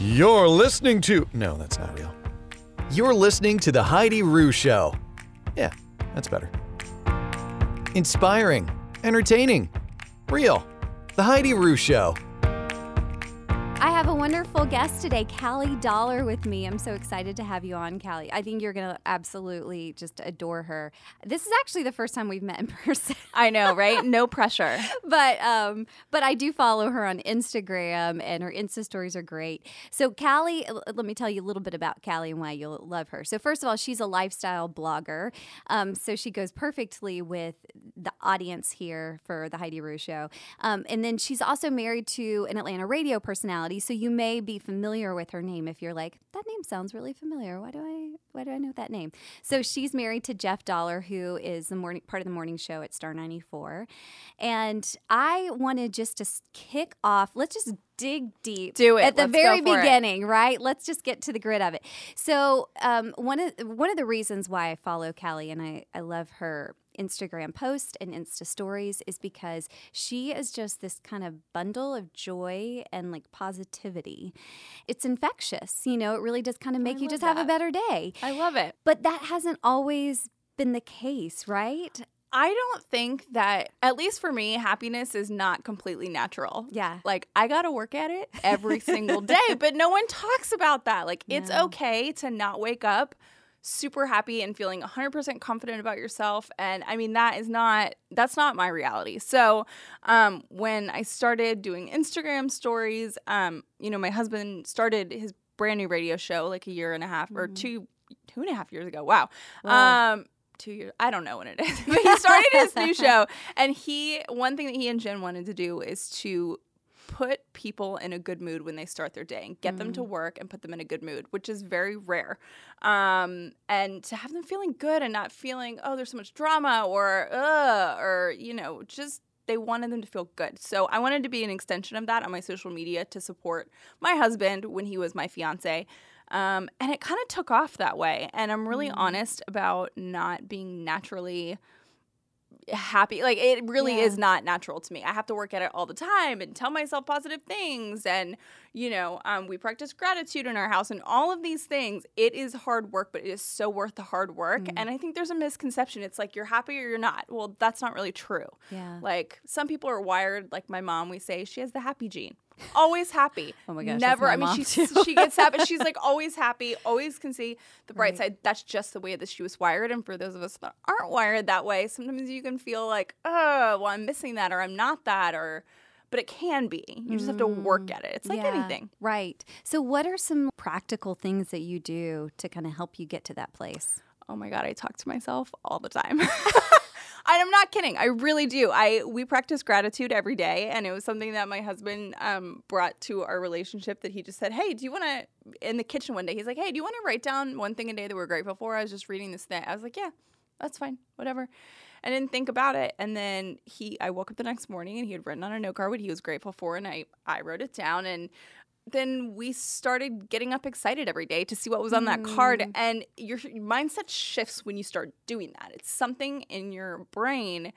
You're listening to. No, that's not real. You're listening to The Heidi Rue Show. Yeah, that's better. Inspiring, entertaining, real. The Heidi Rue Show. I have a wonderful guest today, Callie Dauler, with me. I'm so excited to have you on, Callie. I think you're going to absolutely just adore her. This is actually the first time we've met in person. I know, right? No pressure. but um, but I do follow her on Instagram, and her Insta stories are great. So, Callie, let me tell you a little bit about Callie and why you'll love her. So, first of all, she's a lifestyle blogger. Um, so she goes perfectly with the audience here for the Heidi Rue Show. Um, and then she's also married to an Atlanta radio personality. So you may be familiar with her name if you're like, that name sounds really familiar. Why do I why do I know that name? So she's married to Jeff Dauler, who is the morning part of the morning show at Star 94. And I wanted just to kick off, let's just dig deep. Do it. At the Let's very for it. beginning, right? Let's just get to the grid of it. So um, one of one of the reasons why I follow Callie and I, I love her Instagram post and Insta stories is because she is just this kind of bundle of joy and like positivity. It's infectious, you know, it really does kind of make you just have a better day. I love it. But that hasn't always been the case, right? I don't think that, at least for me, happiness is not completely natural. Yeah. Like, I got to work at it every single day, but no one talks about that. Like, it's okay to not wake up super happy and feeling 100% confident about yourself and i mean that is not that's not my reality. So um, when i started doing instagram stories um, you know my husband started his brand new radio show like a year and a half or two two and a half years ago. Wow. Wow. um two years i don't know when it is but he started his new show and he one thing that he and jen wanted to do is to put people in a good mood when they start their day and get them to work and put them in a good mood, which is very rare. Um, and to have them feeling good and not feeling, oh, there's so much drama or, uh, or, you know, just they wanted them to feel good. So I wanted to be an extension of that on my social media to support my husband when he was my fiance. Um, and it kind of took off that way. And I'm really honest about not being naturally happy. Like it really Yeah. is not natural to me. I have to work at it all the time and tell myself positive things. And, you know, um, we practice gratitude in our house and all of these things. It is hard work, but it is so worth the hard work. Mm. And I think there's a misconception. It's like you're happy or you're not. Well, that's not really true. Yeah. Like some people are wired, like my mom, we say she has the happy gene. Always happy. Oh my gosh, Never. I mean, she too. she gets happy. She's like always happy. Always can see the bright Right. side. That's just the way that she was wired. And for those of us that aren't wired that way, sometimes you can feel like, oh, well, I'm missing that, or I'm not that, or. But it can be. You just have to work at it. It's like Mm. Yeah, anything. Right. So, what are some practical things that you do to kind of help you get to that place? Oh my god, I talk to myself all the time. I'm not kidding. I really do. I we practice gratitude every day, and it was something that my husband um, brought to our relationship. That he just said, "Hey, do you want to?" In the kitchen one day, he's like, "Hey, do you want to write down one thing a day that we're grateful for?" I was just reading this thing. I was like, "Yeah, that's fine, whatever." I didn't think about it, and then he. I woke up the next morning, and he had written on a note card what he was grateful for, and I I wrote it down, and then we started getting up excited every day to see what was on that card. Mm. And your mindset shifts when you start doing that. It's something in your brain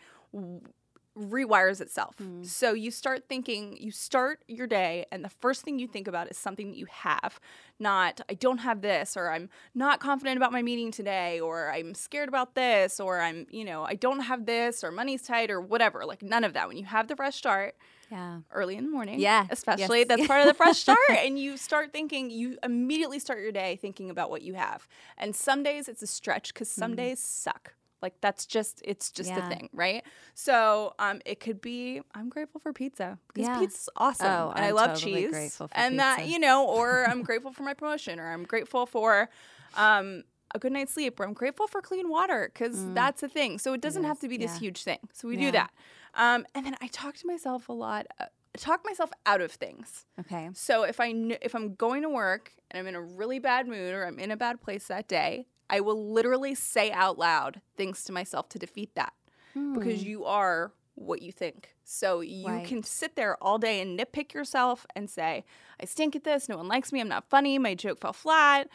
rewires itself mm. so you start thinking you start your day and the first thing you think about is something that you have not i don't have this or i'm not confident about my meeting today or i'm scared about this or i'm you know i don't have this or money's tight or whatever like none of that when you have the fresh start Yeah. early in the morning. Yeah, Especially yes. that's part of the fresh start. and you start thinking, you immediately start your day thinking about what you have. And some days it's a stretch because some mm. days suck. Like that's just it's just. Yeah. a thing, right? So um it could be I'm grateful for pizza because Yeah. pizza's awesome. Oh, and I I'm love totally cheese. grateful for and that, you know, or I'm grateful for my promotion or I'm grateful for um a good night's sleep or I'm grateful for clean water because that's a thing. So it doesn't have Mm. to be this yeah. huge thing. So we do that. Um, and then I talk to myself a lot, uh, talk myself out of things. Okay. So if I kn- if I'm going to work and I'm in a really bad mood or I'm in a bad place that day, I will literally say out loud things to myself to defeat that because hmm. you are what you think. So you Right. can sit there all day and nitpick yourself and say, I stink at this, no one likes me, I'm not funny, my joke fell flat.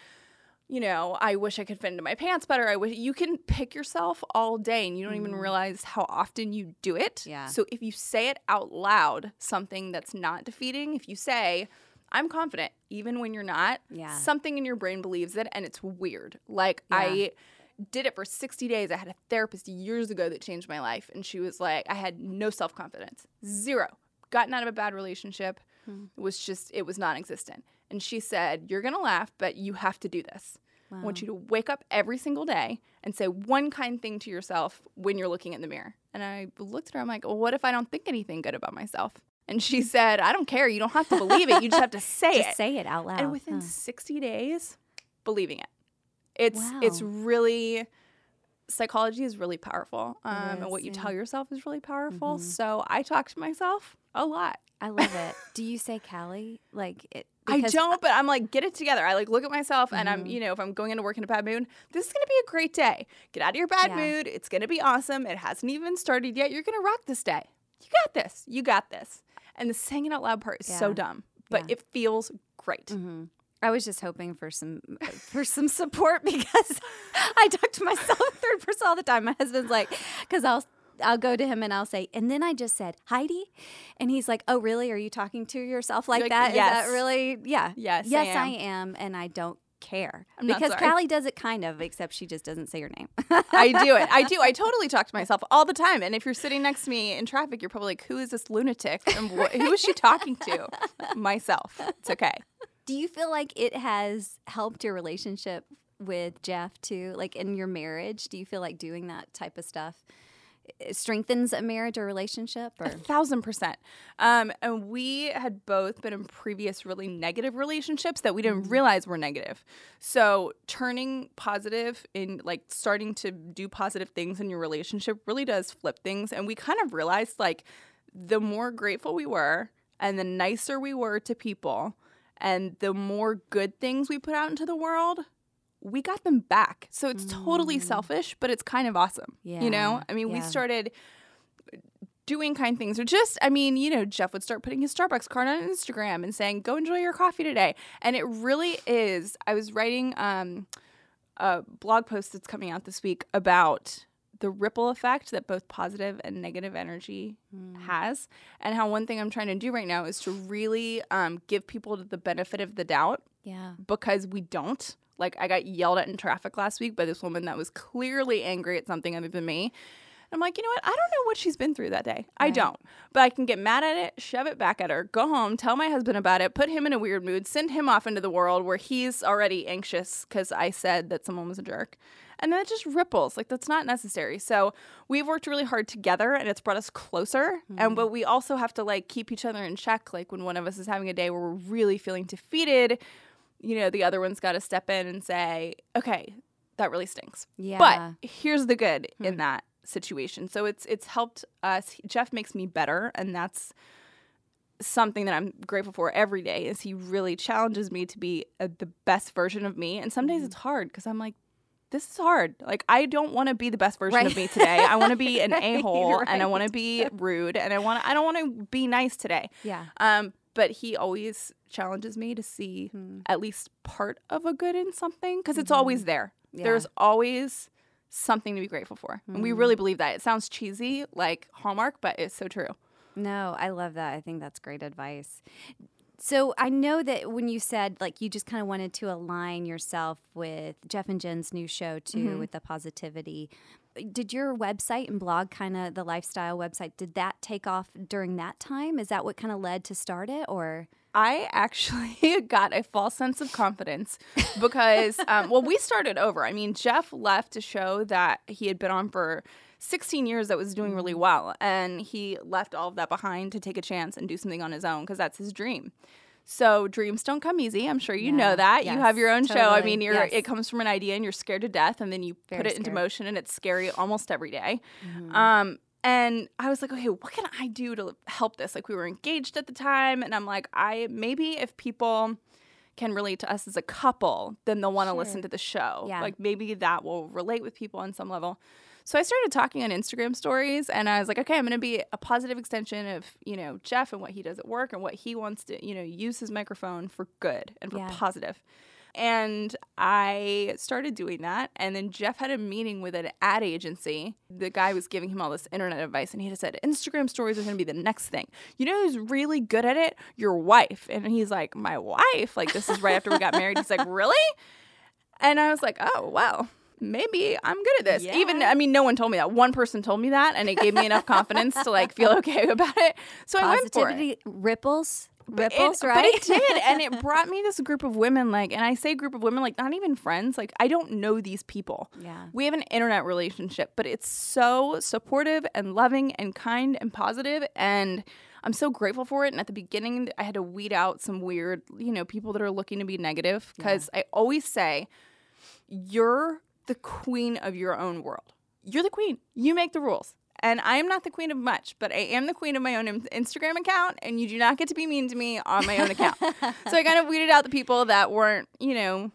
You know, I wish I could fit into my pants better. I wish you can pick yourself all day and you don't even hmm. realize how often you do it. Yeah. So if you say it out loud, something that's not defeating, if you say, I'm confident, even when you're not. Yeah. Something in your brain believes it, and it's weird. Like Yeah. I did it for 60 days. I had a therapist years ago that changed my life, and she was like, I had no self confidence, zero. Gotten out of a bad relationship It was just it was non-existent. And she said, "You're gonna laugh, but you have to do this." I want you to wake up every single day and say one kind thing to yourself when you're looking in the mirror. And I looked at her, I'm like, well, what if I don't think anything good about myself? And she said, I don't care. You don't have to believe it. You just have to say Just it. say it out loud. and within huh. 60 days, believing it. It's it's really psychology is really powerful. Um, and what you yeah. tell yourself is really powerful. Mhm. So I talk to myself a lot. I love it. Do you say Callie? Like it? I don't, but I'm like, get it together. I like look at myself and I'm, Mhm. you know, if I'm going into work in a bad mood, this is gonna be a great day. Get out of your bad Yeah. mood. It's gonna be awesome. It hasn't even started yet. You're gonna rock this day. You got this. You got this. And the saying it out loud part is so dumb, but Yeah. it feels great. Mhm. I was just hoping for some for some support because I talk to myself third person all the time. My husband's like, because I'll I'll go to him and I'll say, and then I just said Heidi, and he's like, oh really? Are you talking to yourself like, like, that? Is "Yes." that really? Yeah. Yes, Yes, I am. am, and I don't care I'm because. Callie does it kind of, except she just doesn't say your name. I do it. I do. I totally talk to myself all the time. And if you're sitting next to me in traffic, you're probably like, who is this lunatic? And wh- who is she talking to? Myself. It's okay. Do you feel like it has helped your relationship with Jeff too? Like in your marriage, do you feel like doing that type of stuff strengthens a marriage or relationship? Or A thousand percent. Um, and we had both been in previous really negative relationships that we didn't realize were negative. So turning positive in like starting to do positive things in your relationship really does flip things. And we kind of realized like the more grateful we were and the nicer we were to people and the more good things we put out into the world, we got them back. So it's totally selfish, but it's kind of awesome. Yeah. You know? I mean, we started doing kind things or just i mean you know jeff would start putting his starbucks card on instagram and saying go enjoy your coffee today and it really is i was writing um, a blog post that's coming out this week about the ripple effect that both positive and negative energy has and how one thing i'm trying to do right now is to really um, give people the benefit of the doubt yeah. because we don't. Like I got yelled at in traffic last week by this woman that was clearly angry at something other than me. I'm like, you know what? I don't know what she's been through that day. I Right. don't. But I can get mad at it, shove it back at her, go home, tell my husband about it, put him in a weird mood, send him off into the world where he's already anxious because I said that someone was a jerk. And then it just ripples. Like that's not necessary. So we've worked really hard together and it's brought us closer. And mm. but we also have to like keep each other in check. Like when one of us is having a day where we're really feeling defeated, you know, the other one's got to step in and say, okay, that really stinks. Yeah. But here's the good in that situation. So it's it's helped us. Jeff makes me better, and that's something that I'm grateful for every day. Is he really challenges me to be uh the best version of me, and some days it's hard because I'm like. This is hard. Like I don't want to be the best version Right. of me today. I want to be an a hole, and I want to be rude, and I want. I don't want to be nice today. yeah. Um, but he always challenges me to see Hmm. at least part of a good in something because it's always there. Mm-hmm. Yeah. There's always something to be grateful for. And we Mm-hmm. really believe that. It sounds cheesy, like Hallmark, but it's so true. No, I love that. I think that's great advice. So I know that when you said like you just kind of wanted to align yourself with Jeff and Jen's new show too Mm-hmm. with the positivity. Did your website and blog kind of the lifestyle website did that take off during that time? Is that what kind of led to start it or I actually got a false sense of confidence because, um, well, we started over. I mean, Jeff left a show that he had been on for 16 years that was doing really Mm-hmm. well. And he left all of that behind to take a chance and do something on his own because that's his dream. So dreams don't come easy. I'm sure you know Yeah. that. you have your own show. I mean, you're Yes. it comes from an idea and you're scared to death, and then you Very put it into motion, and it's scary almost every day. Mm-hmm. Um, and I was like, okay, what can I do to help this? Like we were engaged at the time, and I'm like, I maybe if people can relate to us as a couple, then they'll want to listen to the show. Yeah. Like maybe that will relate with people on some level. So I started talking on Instagram stories and I was like, okay, I'm going to be a positive extension of, you know, Jeff and what he does at work and what he wants to, you know, use his microphone for good and for Yeah. positive. and I started doing that. And then Jeff had a meeting with an ad agency. The guy was giving him all this internet advice, and he just said, Instagram stories are going to be the next thing. You know who's really good at it? Your wife. And he's like, My wife? Like, this is right after we got married. He's like, Really? And I was like, Oh, wow maybe I'm good at this. Yeah. Even I mean, no one told me that. One person told me that, and it gave me enough confidence to like feel okay about it. So I went for it. Positivity ripples, But it- ripples, right? But it did, and it brought me this group of women. Like, and I say group of women, like not even friends. Like I don't know these people. Yeah. we have an internet relationship, but it's so supportive and loving and kind and positive, and I'm so grateful for it. And at the beginning, I had to weed out some weird, you know, people that are looking to be negative because I always say, you're the queen of your own world. You're the queen. You make the rules. And I am not the queen of much, but I am the queen of my own Instagram account, and you do not get to be mean to me on my own account. so I kind of weeded out the people that weren't, you know,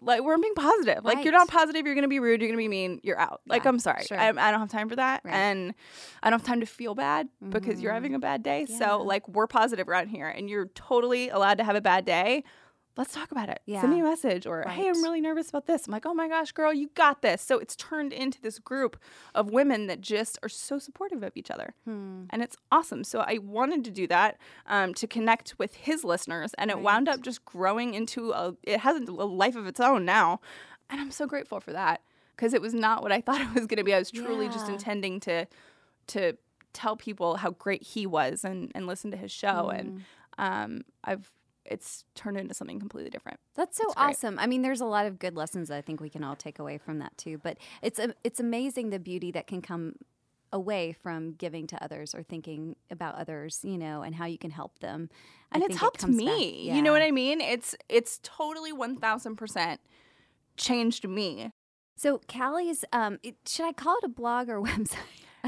like weren't being positive. Like you're not positive, you're gonna be rude, you're gonna be mean, you're out. Like Yeah, I'm sorry, sure. I, I don't have time for that, Right. and I don't have time to feel bad because you're having mm-hmm. a bad day. Yeah. So like we're positive around here, and you're totally allowed to have a bad day. Let's talk about it. Send me a message or hey, I'm really nervous about this. I'm like, oh my gosh, girl, you got this. So it's turned into this group of women that just are so supportive of each other. Hmm. And it's awesome. So I wanted to do that um, to connect with his listeners. And it wound up just growing into a, it has a life of its own now. And I'm so grateful for that because it was not what I thought it was going to be. I was truly just intending to, to tell people how great he was and, and listen to his show. And um, I've, it's turned into something completely different. That's so It's great. awesome. I mean, there's a lot of good lessons that I think we can all take away from that too. But it's a, it's amazing the beauty that can come away from giving to others or thinking about others, you know, and how you can help them. I and it's helped back- me. You know what I mean? It's it's totally one thousand percent changed me. So Callie's, um, it, should I call it a blog or website?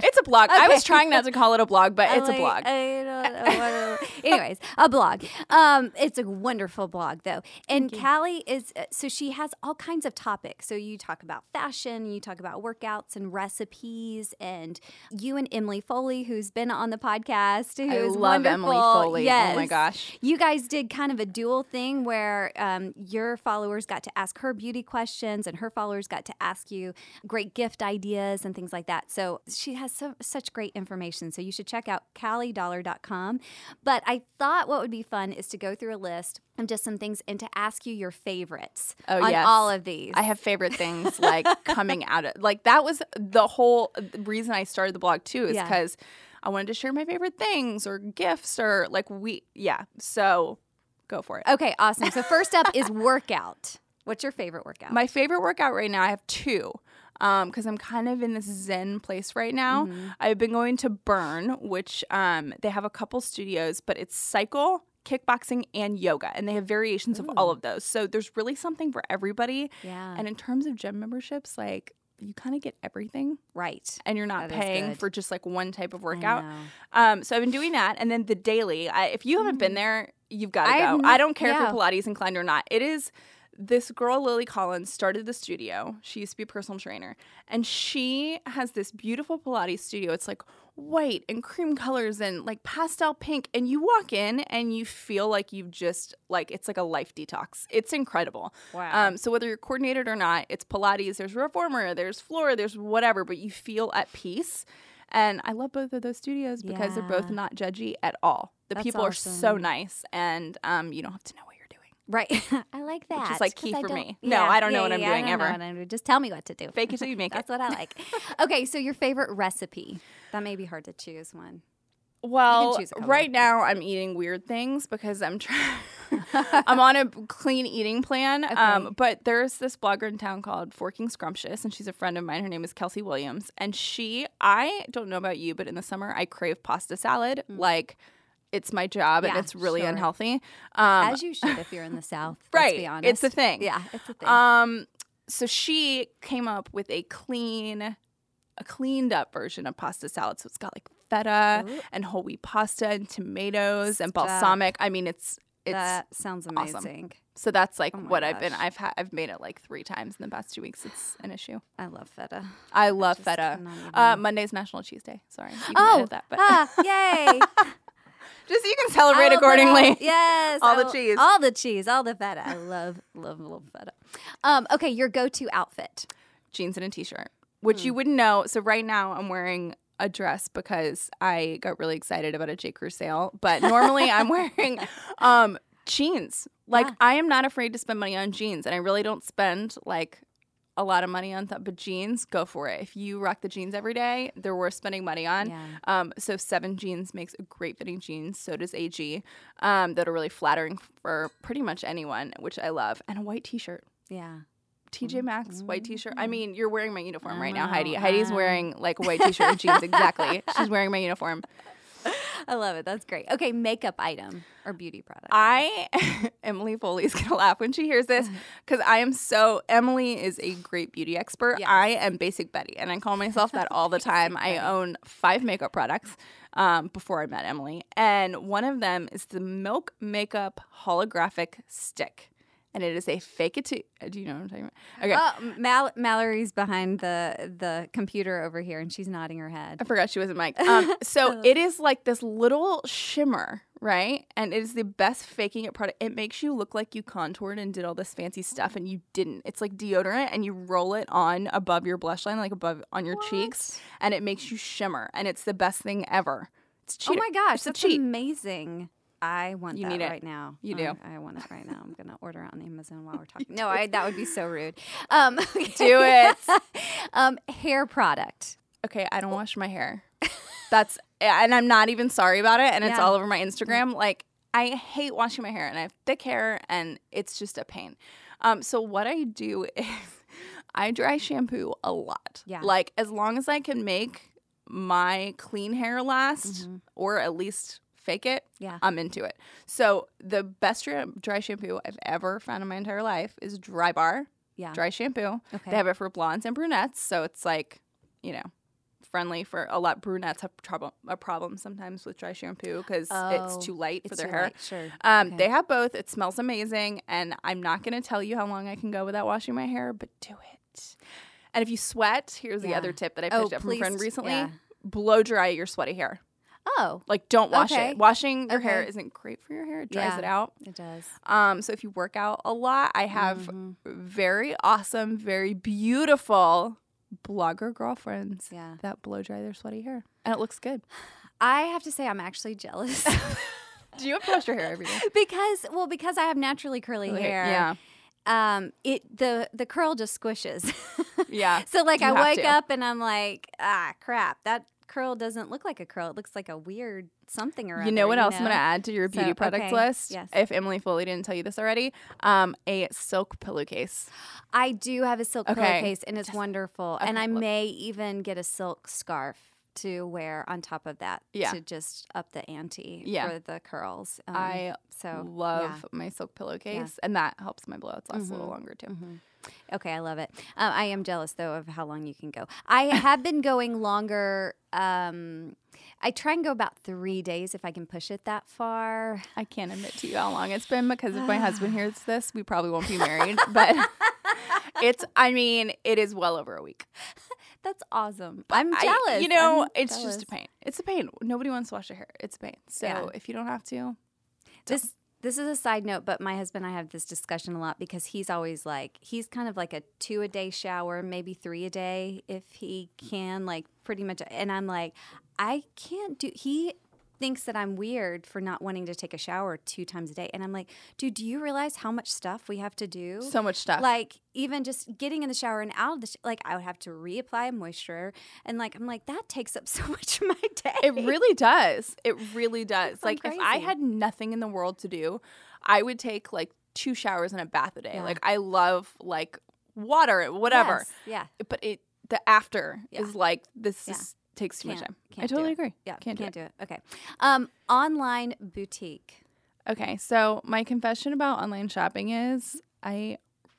It's a blog. I was trying not to call it a blog, but I'm it's a blog. I don't know. Anyways, a blog. Um, it's a wonderful blog though, and Callie is uh, so she has all kinds of topics. So you talk about fashion, you talk about workouts and recipes, and you and Emily Foley, who's been on the podcast, who I is love Emily. Foley. Yes. Oh my gosh. You guys did kind of a dual thing where um, your followers got to ask her beauty questions, and her followers got to ask you great gift ideas and things like that. So she has so, such great information. So you should check out calliedauler.com. But I thought what would be fun is to go through a list of just some things and to ask you your favorites Oh, on yes. all of these. I have favorite things like coming out of like that was the whole reason I started the blog too is Yeah. because I wanted to share my favorite things or gifts or like we yeah. So go for it. okay, awesome. So first up is workout. What's your favorite workout? My favorite workout right now, I have two. Because I'm kind of in this zen place right now. Mm-hmm. I've been going to Burn, which um, they have a couple studios, but it's cycle, kickboxing, and yoga. And they have variations of all of those. So there's really something for everybody. yeah, And in terms of gym memberships, like you kind of get everything right. and you're not That paying for just like one type of workout. Um, so I've been doing that, and then the daily. I, if you haven't been there, you've got to Mm. Go. I don't care yeah. if you're Pilates inclined or not. It is this girl Lily Collins started the studio. She used to be a personal trainer, and she has this beautiful Pilates studio. It's like white and cream colors and like pastel pink, and you walk in and you feel like you've just like it's like a life detox. It's incredible. Wow. Um, so whether you're coordinated or not, it's Pilates. There's reformer. There's floor. There's whatever, but you feel at peace. And I love both of those studios because they're both not judgy at all. The That's people are so nice, and um, you don't have to know doing. Right. I like that. Which is, like, key for me. No, I don't know what I'm I doing ever. I'm doing. Just tell me what to do. Fake it till you make That's it. That's what I like. okay, so your favorite recipe. That may be hard to choose one. Well, choose right now I'm eating weird things because I'm trying. I'm on a clean eating plan. Okay. Um, but there's this blogger in town called Forking Scrumptious, and she's a friend of mine. Her name is Kelsey Williams, and she. I don't know about you, but in the summer I crave pasta salad like. It's my job and Mm. It's really sure. unhealthy. Um, As you should if you're in the South. right. Let's be honest. It's a thing. Yeah, it's a thing. Um, so she came up with a clean, a cleaned up version of pasta salad. So it's got like feta Ooh. and whole wheat pasta and tomatoes and balsamic. I mean, it's it's that sounds amazing. so that's like Oh what I've been. I've had I've made it like three times in the past two weeks. It's an issue. I love feta. I love just feta. cannot Uh, Monday's National Cheese Day. Sorry, you Oh, that. But ah, yay! Just so you can celebrate accordingly. Yes. All the cheese. All the cheese. All the feta. I love, love, love feta. Um, okay, your go-to outfit. Jeans and a t-shirt, which you wouldn't know. So right now I'm wearing a dress because I got really excited about a J. Crew sale. But normally I'm wearing um, jeans. Like Yeah. I am not afraid to spend money on jeans, and I really don't spend like a lot of money on stuff. But jeans, go for it. If you rock the jeans every day, they're worth spending money on. Yeah. Um, so Seven Jeans makes a great fitting jeans. So does AG. Um, that are really flattering for pretty much anyone, which I love. And a white T-shirt. Yeah. TJ Maxx white T-shirt. I mean, you're wearing my uniform right now, Heidi. Heidi's wearing like a white T-shirt and jeans. Exactly. She's wearing my uniform. I love it. That's great. Okay, makeup item or beauty product. I Emily Foley's gonna laugh when she hears this because I am so Emily is a great beauty expert. Yes. I am basic Betty, and I call myself that all the time. I own five makeup products. Um, before I met Emily, and one of them is the Milk Makeup Holographic Stick, and it is a fake it to. Do you know what I'm talking about? Okay, Oh, Mal- Mallory's behind the the computer over here, and she's nodding her head. I forgot she wasn't Mike. Um, so it is like this little shimmer, right? And it is the best faking it product. It makes you look like you contoured and did all this fancy stuff, and you didn't. It's like deodorant, and you roll it on above your blush line, like above on your cheeks, and it makes you shimmer, and it's the best thing ever. It's cheap. Oh my gosh, it's that's cheat. amazing. I want You that need it. right now. You I- do. I, want it right now. I'm gonna order it on Amazon while we're talking. No, I, that would be so rude. Um, Do it. um, hair product. okay, I don't wash my hair. That's and I'm not even sorry about it, and it's Yeah. all over my Instagram. Like I hate washing my hair, and I have thick hair, and it's just a pain. Um, so what I do is I dry shampoo a lot. Yeah. Like as long as I can make my clean hair last, or at least fake it. Yeah. I'm into it. So the best dry, shampoo I've ever found in my entire life is Dry Bar Yeah. dry shampoo. Okay. They have it for blondes and brunettes, so it's like, you know, friendly for a lot. Brunettes have trouble a problem sometimes with dry shampoo because Oh, it's too light for their hair. light, sure. Um, Okay. They have both. It smells amazing, and I'm not going to tell you how long I can go without washing my hair, but do it. And if you sweat, here's the other tip that I Oh, picked up from a friend recently: yeah. blow dry your sweaty hair. Oh, Like, don't wash Okay. it. Washing your hair isn't great for your hair; it dries Yeah. it out. it does. Um, so if you work out a lot, I have Mm-hmm. very awesome, very beautiful blogger girlfriends Yeah. that blow dry their sweaty hair, and it looks good. I have to say, I'm actually jealous Do you have to wash your hair every day? because, well, because I have naturally curly hair. Yeah, Um, it the the curl just squishes. yeah. so like You I wake to. up and I'm like, ah, crap, that curl doesn't look like a curl. It looks like a weird something around. You know what else I'm gonna add to your So, beauty product okay, list? yes. If Emily Foley didn't tell you this already, um, a silk pillowcase. I do have a silk Okay. pillowcase and it's wonderful. and I look. may even get a silk scarf to wear on top of that Yeah. to just up the ante Yeah. for the curls. Um, I so Love yeah. Mm-hmm. my silk pillowcase, and that helps my blowouts last a little longer too. Okay, I love it. Um, I am jealous though of how long you can go. I have been going longer. Um, I try and go about three days if I can push it that far. I can't admit to you how long it's been because if my husband hears this, we probably won't be married. But it's, I mean, it is well over a week. That's awesome. I'm I- jealous. you know, I'm it's jealous. just a pain. It's a pain. Nobody wants to wash their hair. It's a pain. So Yeah. if you don't have to, This this is a side note, but my husband and I have this discussion a lot because he's always like he's kind of like a two a day shower, maybe three a day if he can, like pretty much. And I'm like, I can't do. He thinks that I'm weird for not wanting to take a shower two times a day, and I'm like, dude, do you realize how much stuff we have to do? so much stuff. Like even just getting in the shower and out of the sh- like I would have to reapply moisture and like I'm like that takes up so much of my day. It really does. It really does. Like if I had nothing in the world to do, I would take like two showers and a bath a day. Yeah. Like I love like water, whatever. Yes, Yeah. But it the after Yeah. is like this Yeah. is, takes too much time. I totally agree. Yeah, can't, can't, do it. do it. Okay. Um, online boutique. Okay, so my confession about online shopping is I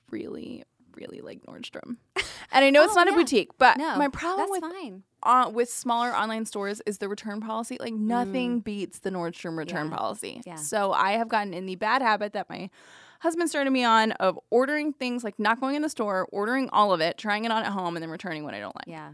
really, really like Nordstrom, and I know it's Oh, not a boutique, but No, my problem with fine. uh, with smaller online stores is the return policy. Like nothing beats the Nordstrom return Mm. Yeah. policy. Yeah. So I have gotten in the bad habit that my husband started me on of ordering things like not going in the store, ordering all of it, trying it on at home, and then returning what I don't like. Yeah.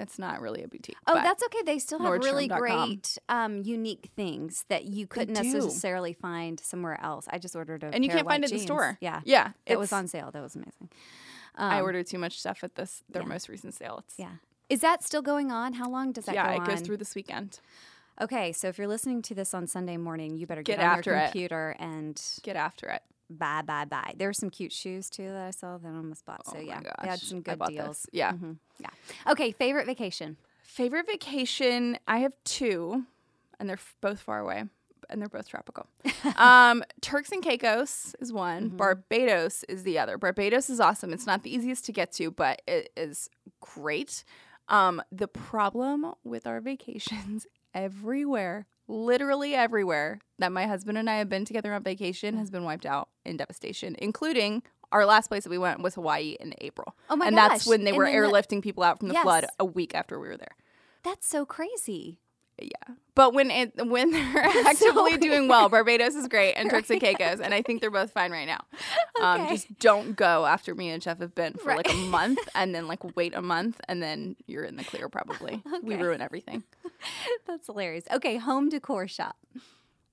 It's not really a boutique. Oh, that's okay. They still have really great, um, unique things that you couldn't necessarily find somewhere else. I just ordered a and you can't find it in the store. Yeah, yeah. it was on sale. That was amazing. I Um, ordered too much stuff at this their yeah. most recent sale. It's, Yeah, is that still going on? How long does that yeah, go it goes on? through this weekend. Okay, so if you're listening to this on Sunday morning, you better get, Get on after your it. computer and Get after it. Buy, bye, bye. There were some cute shoes too that I saw that I almost bought. So Oh my yeah, they had some good deals. this. Yeah. Mhm, yeah. Okay, favorite vacation. Favorite vacation? I have two, and they're f- both far away, and they're both tropical. um, Turks and Caicos is one. Mm-hmm. Barbados is the other. Barbados is awesome. It's not the easiest to get to, but it is great. Um, the problem with our vacations everywhere, literally everywhere that my husband and I have been together on vacation has been wiped out in devastation, including our last place that we went was Hawaii in April. Oh my and gosh. that's when they And were then the- airlifting people out from the flood a week after we were there. That's so crazy. Yeah. But when it when they're actively doing well, Barbados is great and Turks and Caicos, and I think they're both fine right now. Um, Okay. just don't go after me and Jeff have been for like a month, and then like wait a month, and then you're in the clear. Probably we ruin everything. That's hilarious. Okay, home decor shop.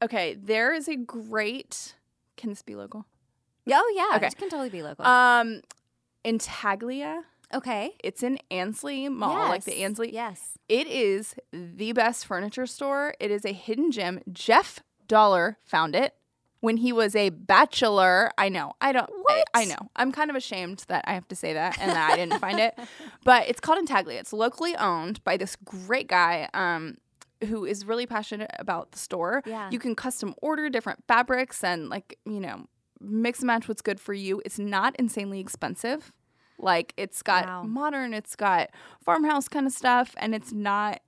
Okay, there is a great. Can this be local? Oh yeah, Okay. it can totally be local. Um, Intaglia. Okay. It's in Ansley Mall, like the Yes, Ansley. Yes. It is the best furniture store. It is a hidden gem. Jeff Dauler found it when he was a bachelor. I know. I don't. I, I know. I'm kind of ashamed that I have to say that and that I didn't find it. But it's called Intaglia. It's locally owned by this great guy. Um, who is really passionate about the store. Yeah. You can custom order different fabrics and like, you know, mix and match what's good for you. It's not insanely expensive. Like it's got Wow. modern, it's got farmhouse kind of stuff, and it's not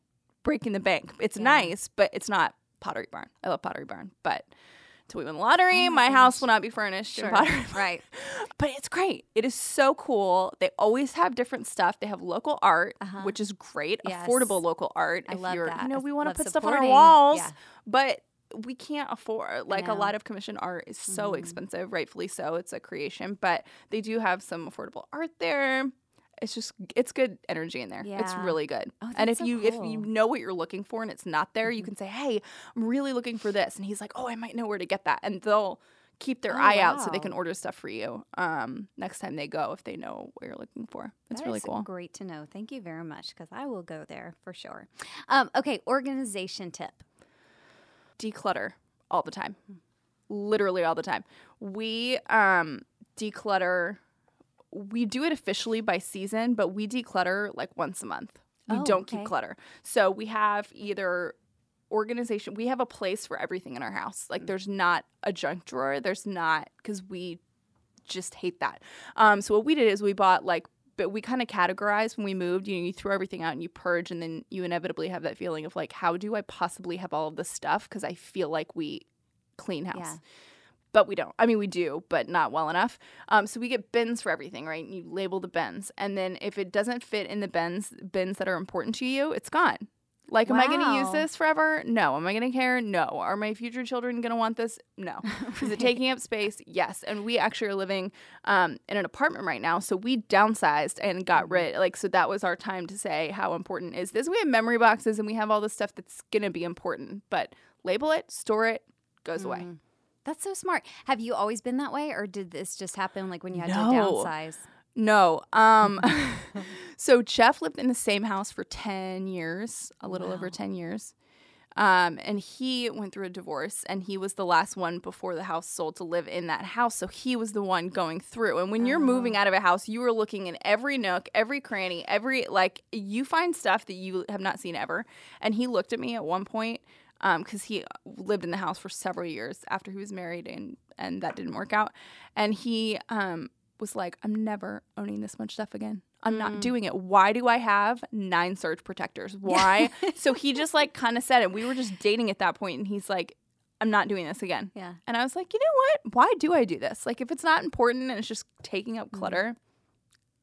breaking the bank. It's Yeah. nice, but it's not Pottery Barn. I love Pottery Barn, but until we win the lottery, Oh my my, house will not be furnished in Pottery Barn. Right. But it's great. It is so cool. They always have different stuff. They have local art, Uh-huh. which is great. Yes. Affordable local art. I if love you're, that. you know, we want to put stuff on our walls, Yeah. but we can't afford like a lot of commission art is so Mhm. expensive, rightfully so. It's a creation, but they do have some affordable art there. It's just it's good energy in there. It's really good. Oh, and if so you if you know what you're looking for and it's not there, Mm-hmm. you can say, "Hey, I'm really looking for this." And he's like, "Oh, I might know where to get that." And they'll keep their Oh, eye out so they can order stuff for you um, next time they go if they know what you're looking for. It's That really cool. Great to know. Thank you very much because I will go there for sure. Um, okay, organization tip. Declutter all the time. Literally all the time. We um declutter we do it officially by season but we declutter like once a month. We Oh, don't okay. keep clutter so we have either organization we have a place for everything in our house. Like there's not a junk drawer. There's not because we just hate that. Um so what we did is we bought like but we kind of categorized when we moved you know you throw everything out and you purge and then you inevitably have that feeling of like how do i possibly have all of this stuff? Because i feel like we clean house. Yeah. but we don't. I mean we do but not well enough. Um, so we get bins for everything right? And you label the bins and then if it doesn't fit in the bins bins that are important to you it's gone like am i going to use this forever? No. Am i going to care? No. Are my future children going to want this? No. Is it taking up space? Yes. And we actually are living um, in an apartment right now so we downsized and got Mm-hmm. rid like so that was our time to say how important is this. We have memory boxes and we have all this stuff that's going to be important but label it store it goes away. Mm. That's so smart. Have you always been that way, or did this just happen like when you had to No. downsize? No. Um so Jeff lived in the same house for 10 years, a little over 10 years. Um and he went through a divorce and he was the last one before the house sold to live in that house. So he was the one going through. And when you're moving Oh. out of a house, you are looking in every nook, every cranny, every like you find stuff that you have not seen ever. And he looked at me at one point um cuz he lived in the house for several years after he was married and and that didn't work out. And he um was like, I'm never owning this much stuff again. I'm not Mm. doing it. Why do I have nine surge protectors? Why? so he just like kind of said it. We were just dating at that point, and he's like, I'm not doing this again. Yeah. And I was like, you know what? Why do I do this? Like, if it's not important and it's just taking up clutter,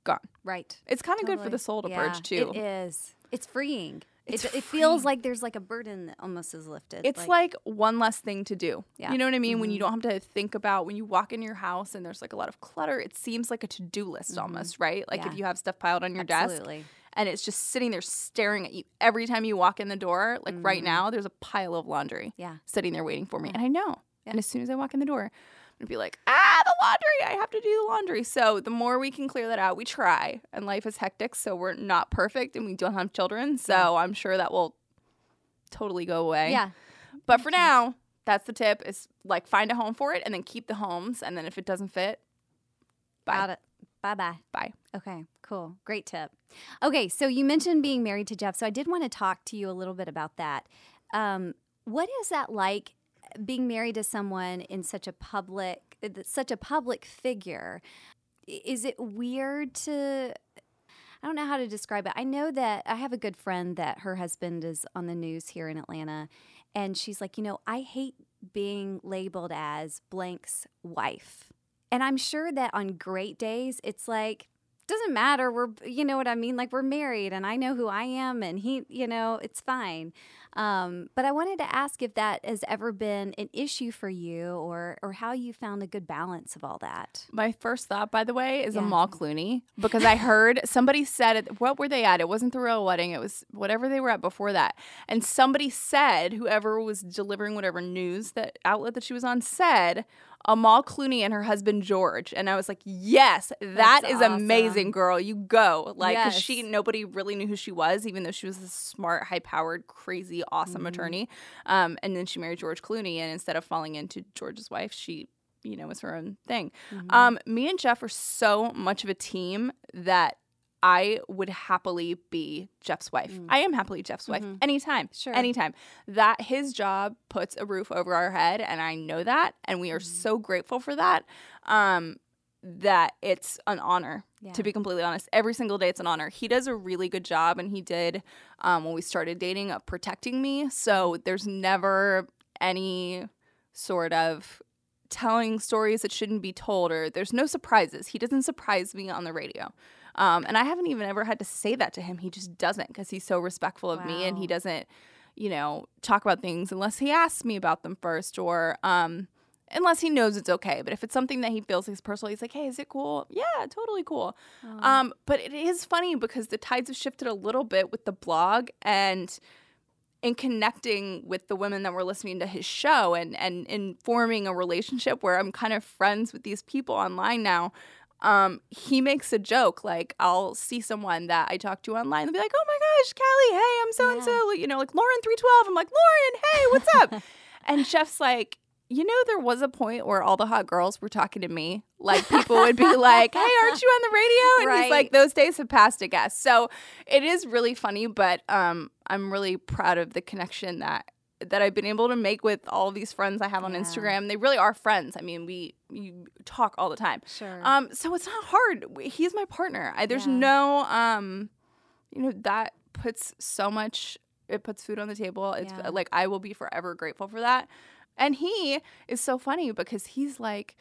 gone. Right. It's kind of good for the soul to Yeah, purge too. It is. It's freeing. It's it, it feels like there's like a burden that almost is lifted. It's like, one less thing to do. Yeah. You know what I mean? When you Mhm. don't have to think about when you walk in your house and there's like a lot of clutter, it seems like a to do list Mhm. almost, right? Like Yeah. if you have stuff piled on your desk and it's just sitting there staring at you every time you walk in the door. Like right now, there's a pile of laundry Yeah. sitting there waiting for me. And I know. And as soon as I walk in the door, I'm be like, ah, the laundry. I have to do the laundry. So the more we can clear that out, we try. And life is hectic, so we're not perfect and we don't have children. So I'm sure that will totally go away. Yeah. But for now, that's the tip is like find a home for it and then keep the homes. And then if it doesn't fit, bye. Got it. Bye bye. Bye. Okay, cool. Great tip. Okay, so you mentioned being married to Jeff. So I did want to talk to you a little bit about that. Um, what is that like being married to someone in such a public such a public figure? Is it weird to I don't know how to describe it. I know that I have a good friend that her husband is on the news here in Atlanta and she's like, "You know, I hate being labeled as blank's wife." And I'm sure that on great days, it's like, doesn't matter. We're, you know what I mean? Like, we're married and I know who I am and he, you know, it's fine. Um, but I wanted to ask if that has ever been an issue for you or, or how you found a good balance of all that. My first thought, by the way, is Yeah. Amal Clooney because I heard somebody said it. What were they at? It wasn't the royal wedding. It was whatever they were at before that. And somebody said, whoever was delivering whatever news that outlet that she was on said, Amal Clooney and her husband George. And I was like, yes, that That's is amazing, girl. You go. Like, 'cause she nobody really knew who she was, even though she was a smart, high powered, crazy, awesome Mm-hmm. attorney. Um, and then she married George Clooney, and instead of falling into George's wife, she you know, was her own thing. Mm-hmm. Um, me and Jeff are so much of a team that I would happily be Jeff's wife. I am happily Jeff's wife anytime. Mm. Sure. Anytime. That his job puts a roof over our head, and I know that, and we are Mm-hmm. so grateful for that. Um, that it's an honor Yeah. to be completely honest. Every single day it's an honor. He does a really good job and he did um, when we started dating of protecting me. So there's never any sort of telling stories that shouldn't be told or there's no surprises. He doesn't surprise me on the radio. Um, and i haven't even ever had to say that to him. He just doesn't because he's so respectful of me and he doesn't you know talk about things unless he asks me about them first or um, unless he knows it's okay but if it's something that he feels is personal he's like hey is it cool yeah totally cool um, but it is funny because the tides have shifted a little bit with the blog and in connecting with the women that were listening to his show and and in forming a relationship where I'm kind of friends with these people online now. Um, he makes a joke like I'll see someone that I talk to online and be like, "Oh my gosh, Callie, hey, I'm so and so," you know, like Lauren three twelve. I'm like, "Lauren, hey, what's up?" and Jeff's like, "You know, there was a point where all the hot girls were talking to me. Like people would be like, "Hey, aren't you on the radio?" And he's like, "Those days have passed, I guess." So it is really funny, but um, I'm really proud of the connection that that I've been able to make with all these friends I have on Yeah. Instagram. They really are friends. I mean, we you talk all the time. Sure. Um, so it's not hard. He's my partner. I, there's Yeah. no um, you know, that puts so much. It puts food on the table. It's Yeah. like I will be forever grateful for that. And he is so funny because he's like,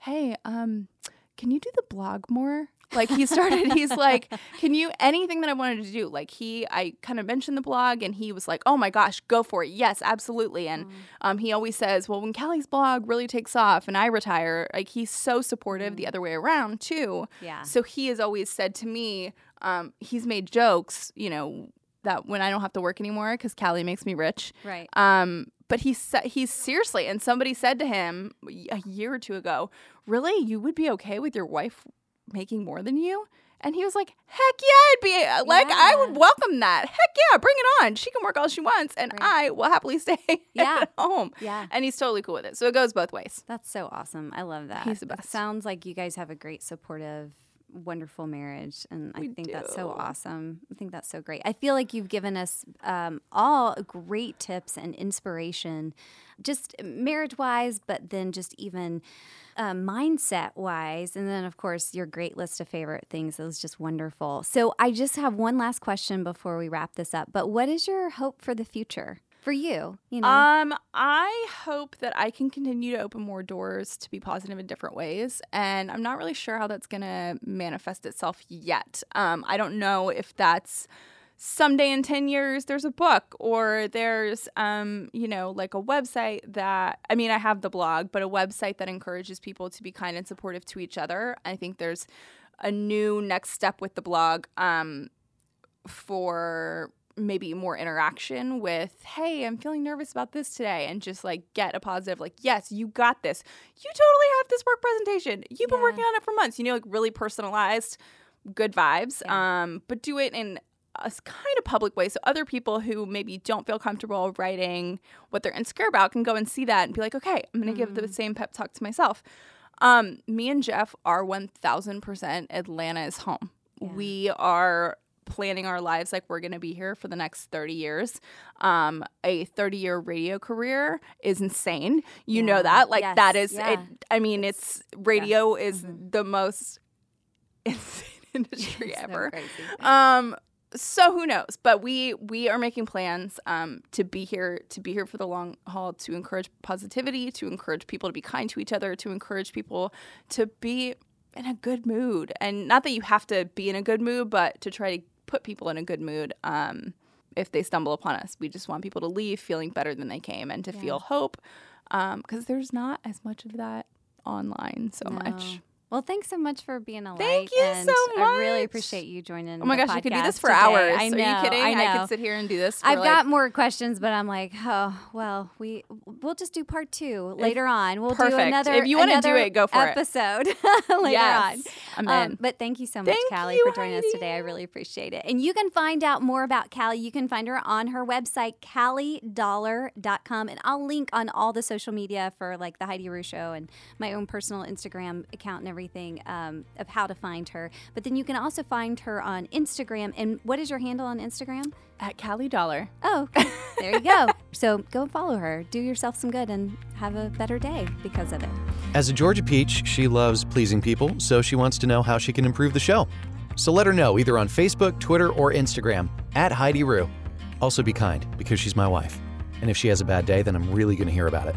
"Hey, um, can you do the blog more?" Like he started, he's like, "Can you anything that I wanted to do?" Like he, I kind of mentioned the blog, and he was like, "Oh my gosh, go for it! Yes, absolutely." And um, he always says, "Well, when Callie's blog really takes off and I retire, like he's so supportive the other way around too." Yeah. So he has always said to me, um, he's made jokes, you know, that when I don't have to work anymore because Callie makes me rich. Right. Um, but he said he's seriously, and somebody said to him a year or two ago, "Really, you would be okay with your wife making more than you?" And he was like, "Heck yeah, I'd be uh, like, I would welcome that. Heck yeah, bring it on. She can work all she wants, and I will happily stay Yeah. at home." Yeah. And he's totally cool with it. So it goes both ways. That's so awesome. I love that. He's the It best. sounds like you guys have a great, supportive, wonderful marriage, and I We think that's so awesome. I think that's so great. I feel like you've given us um, all great tips and inspiration, just marriage wise, but then just even uh, mindset wise, and then of course your great list of favorite things. It was just wonderful. So I just have one last question before we wrap this up. But what is your hope for the future for you? You know. Um, I hope that I can continue to open more doors to be positive in different ways, and I'm not really sure how that's gonna manifest itself yet. Um, I don't know if that's someday in 10 years there's a book or there's um you know like a website that i mean i have the blog but a website that encourages people to be kind and supportive to each other i think there's a new next step with the blog um for maybe more interaction with, hey, I'm feeling nervous about this today, and just like get a positive, like, yes, you got this. You totally have this work presentation. You've been Yeah. working on it for months. You know, like really personalized, good vibes. Yeah. Um, but do it in a kind of public way. So other people who maybe don't feel comfortable writing what they're insecure about can go and see that and be like, okay, I'm going to give the same pep talk to myself. Um, me and Jeff are 1000% Atlanta is home. We are planning our lives like we're going to be here for the next 30 years. Um, a 30 year radio career is insane. You know that. Like, Yes. that is, Yeah. it, I mean, it's, radio is Mhm. the most insane industry So ever. crazy. Um, so who knows? But we we are making plans um, to be here to be here for the long haul to encourage positivity, to encourage people to be kind to each other, to encourage people to be in a good mood, and not that you have to be in a good mood, but to try to put people in a good mood. Um, if they stumble upon us, we just want people to leave feeling better than they came and to Yeah. feel hope, because there's not as much of that online so much. Well, thanks so much for being a. Thank you and so I really appreciate you joining. Oh my gosh, I could do this for today. hours. I know. Are you kidding? I know. could sit here and do this. For I've like, got more questions, but I'm like, oh well, we we'll just do part two later on. We'll do Perfect. another. If you wanna do it, go for it. episode later yes, I'm on. Um, in. but thank you so much, Thank Callie, you, for joining us today. I really appreciate it. And you can find out more about Callie. You can find her on her website, calliedauler.com. And I'll link on all the social media for like the Heidi Rue Show and my own personal Instagram account and everything um, of how to find her. But then you can also find her on Instagram. And what is your handle on Instagram? at Callie Dauler. Oh, there you go. So go and follow her. Do yourself some good and have a better day because of it. As a Georgia Peach, she loves pleasing people, so she wants to know how she can improve the show. So let her know either on Facebook, Twitter, or Instagram at Heidi Rue. Also be kind because she's my wife. And if she has a bad day, then I'm really going to hear about it.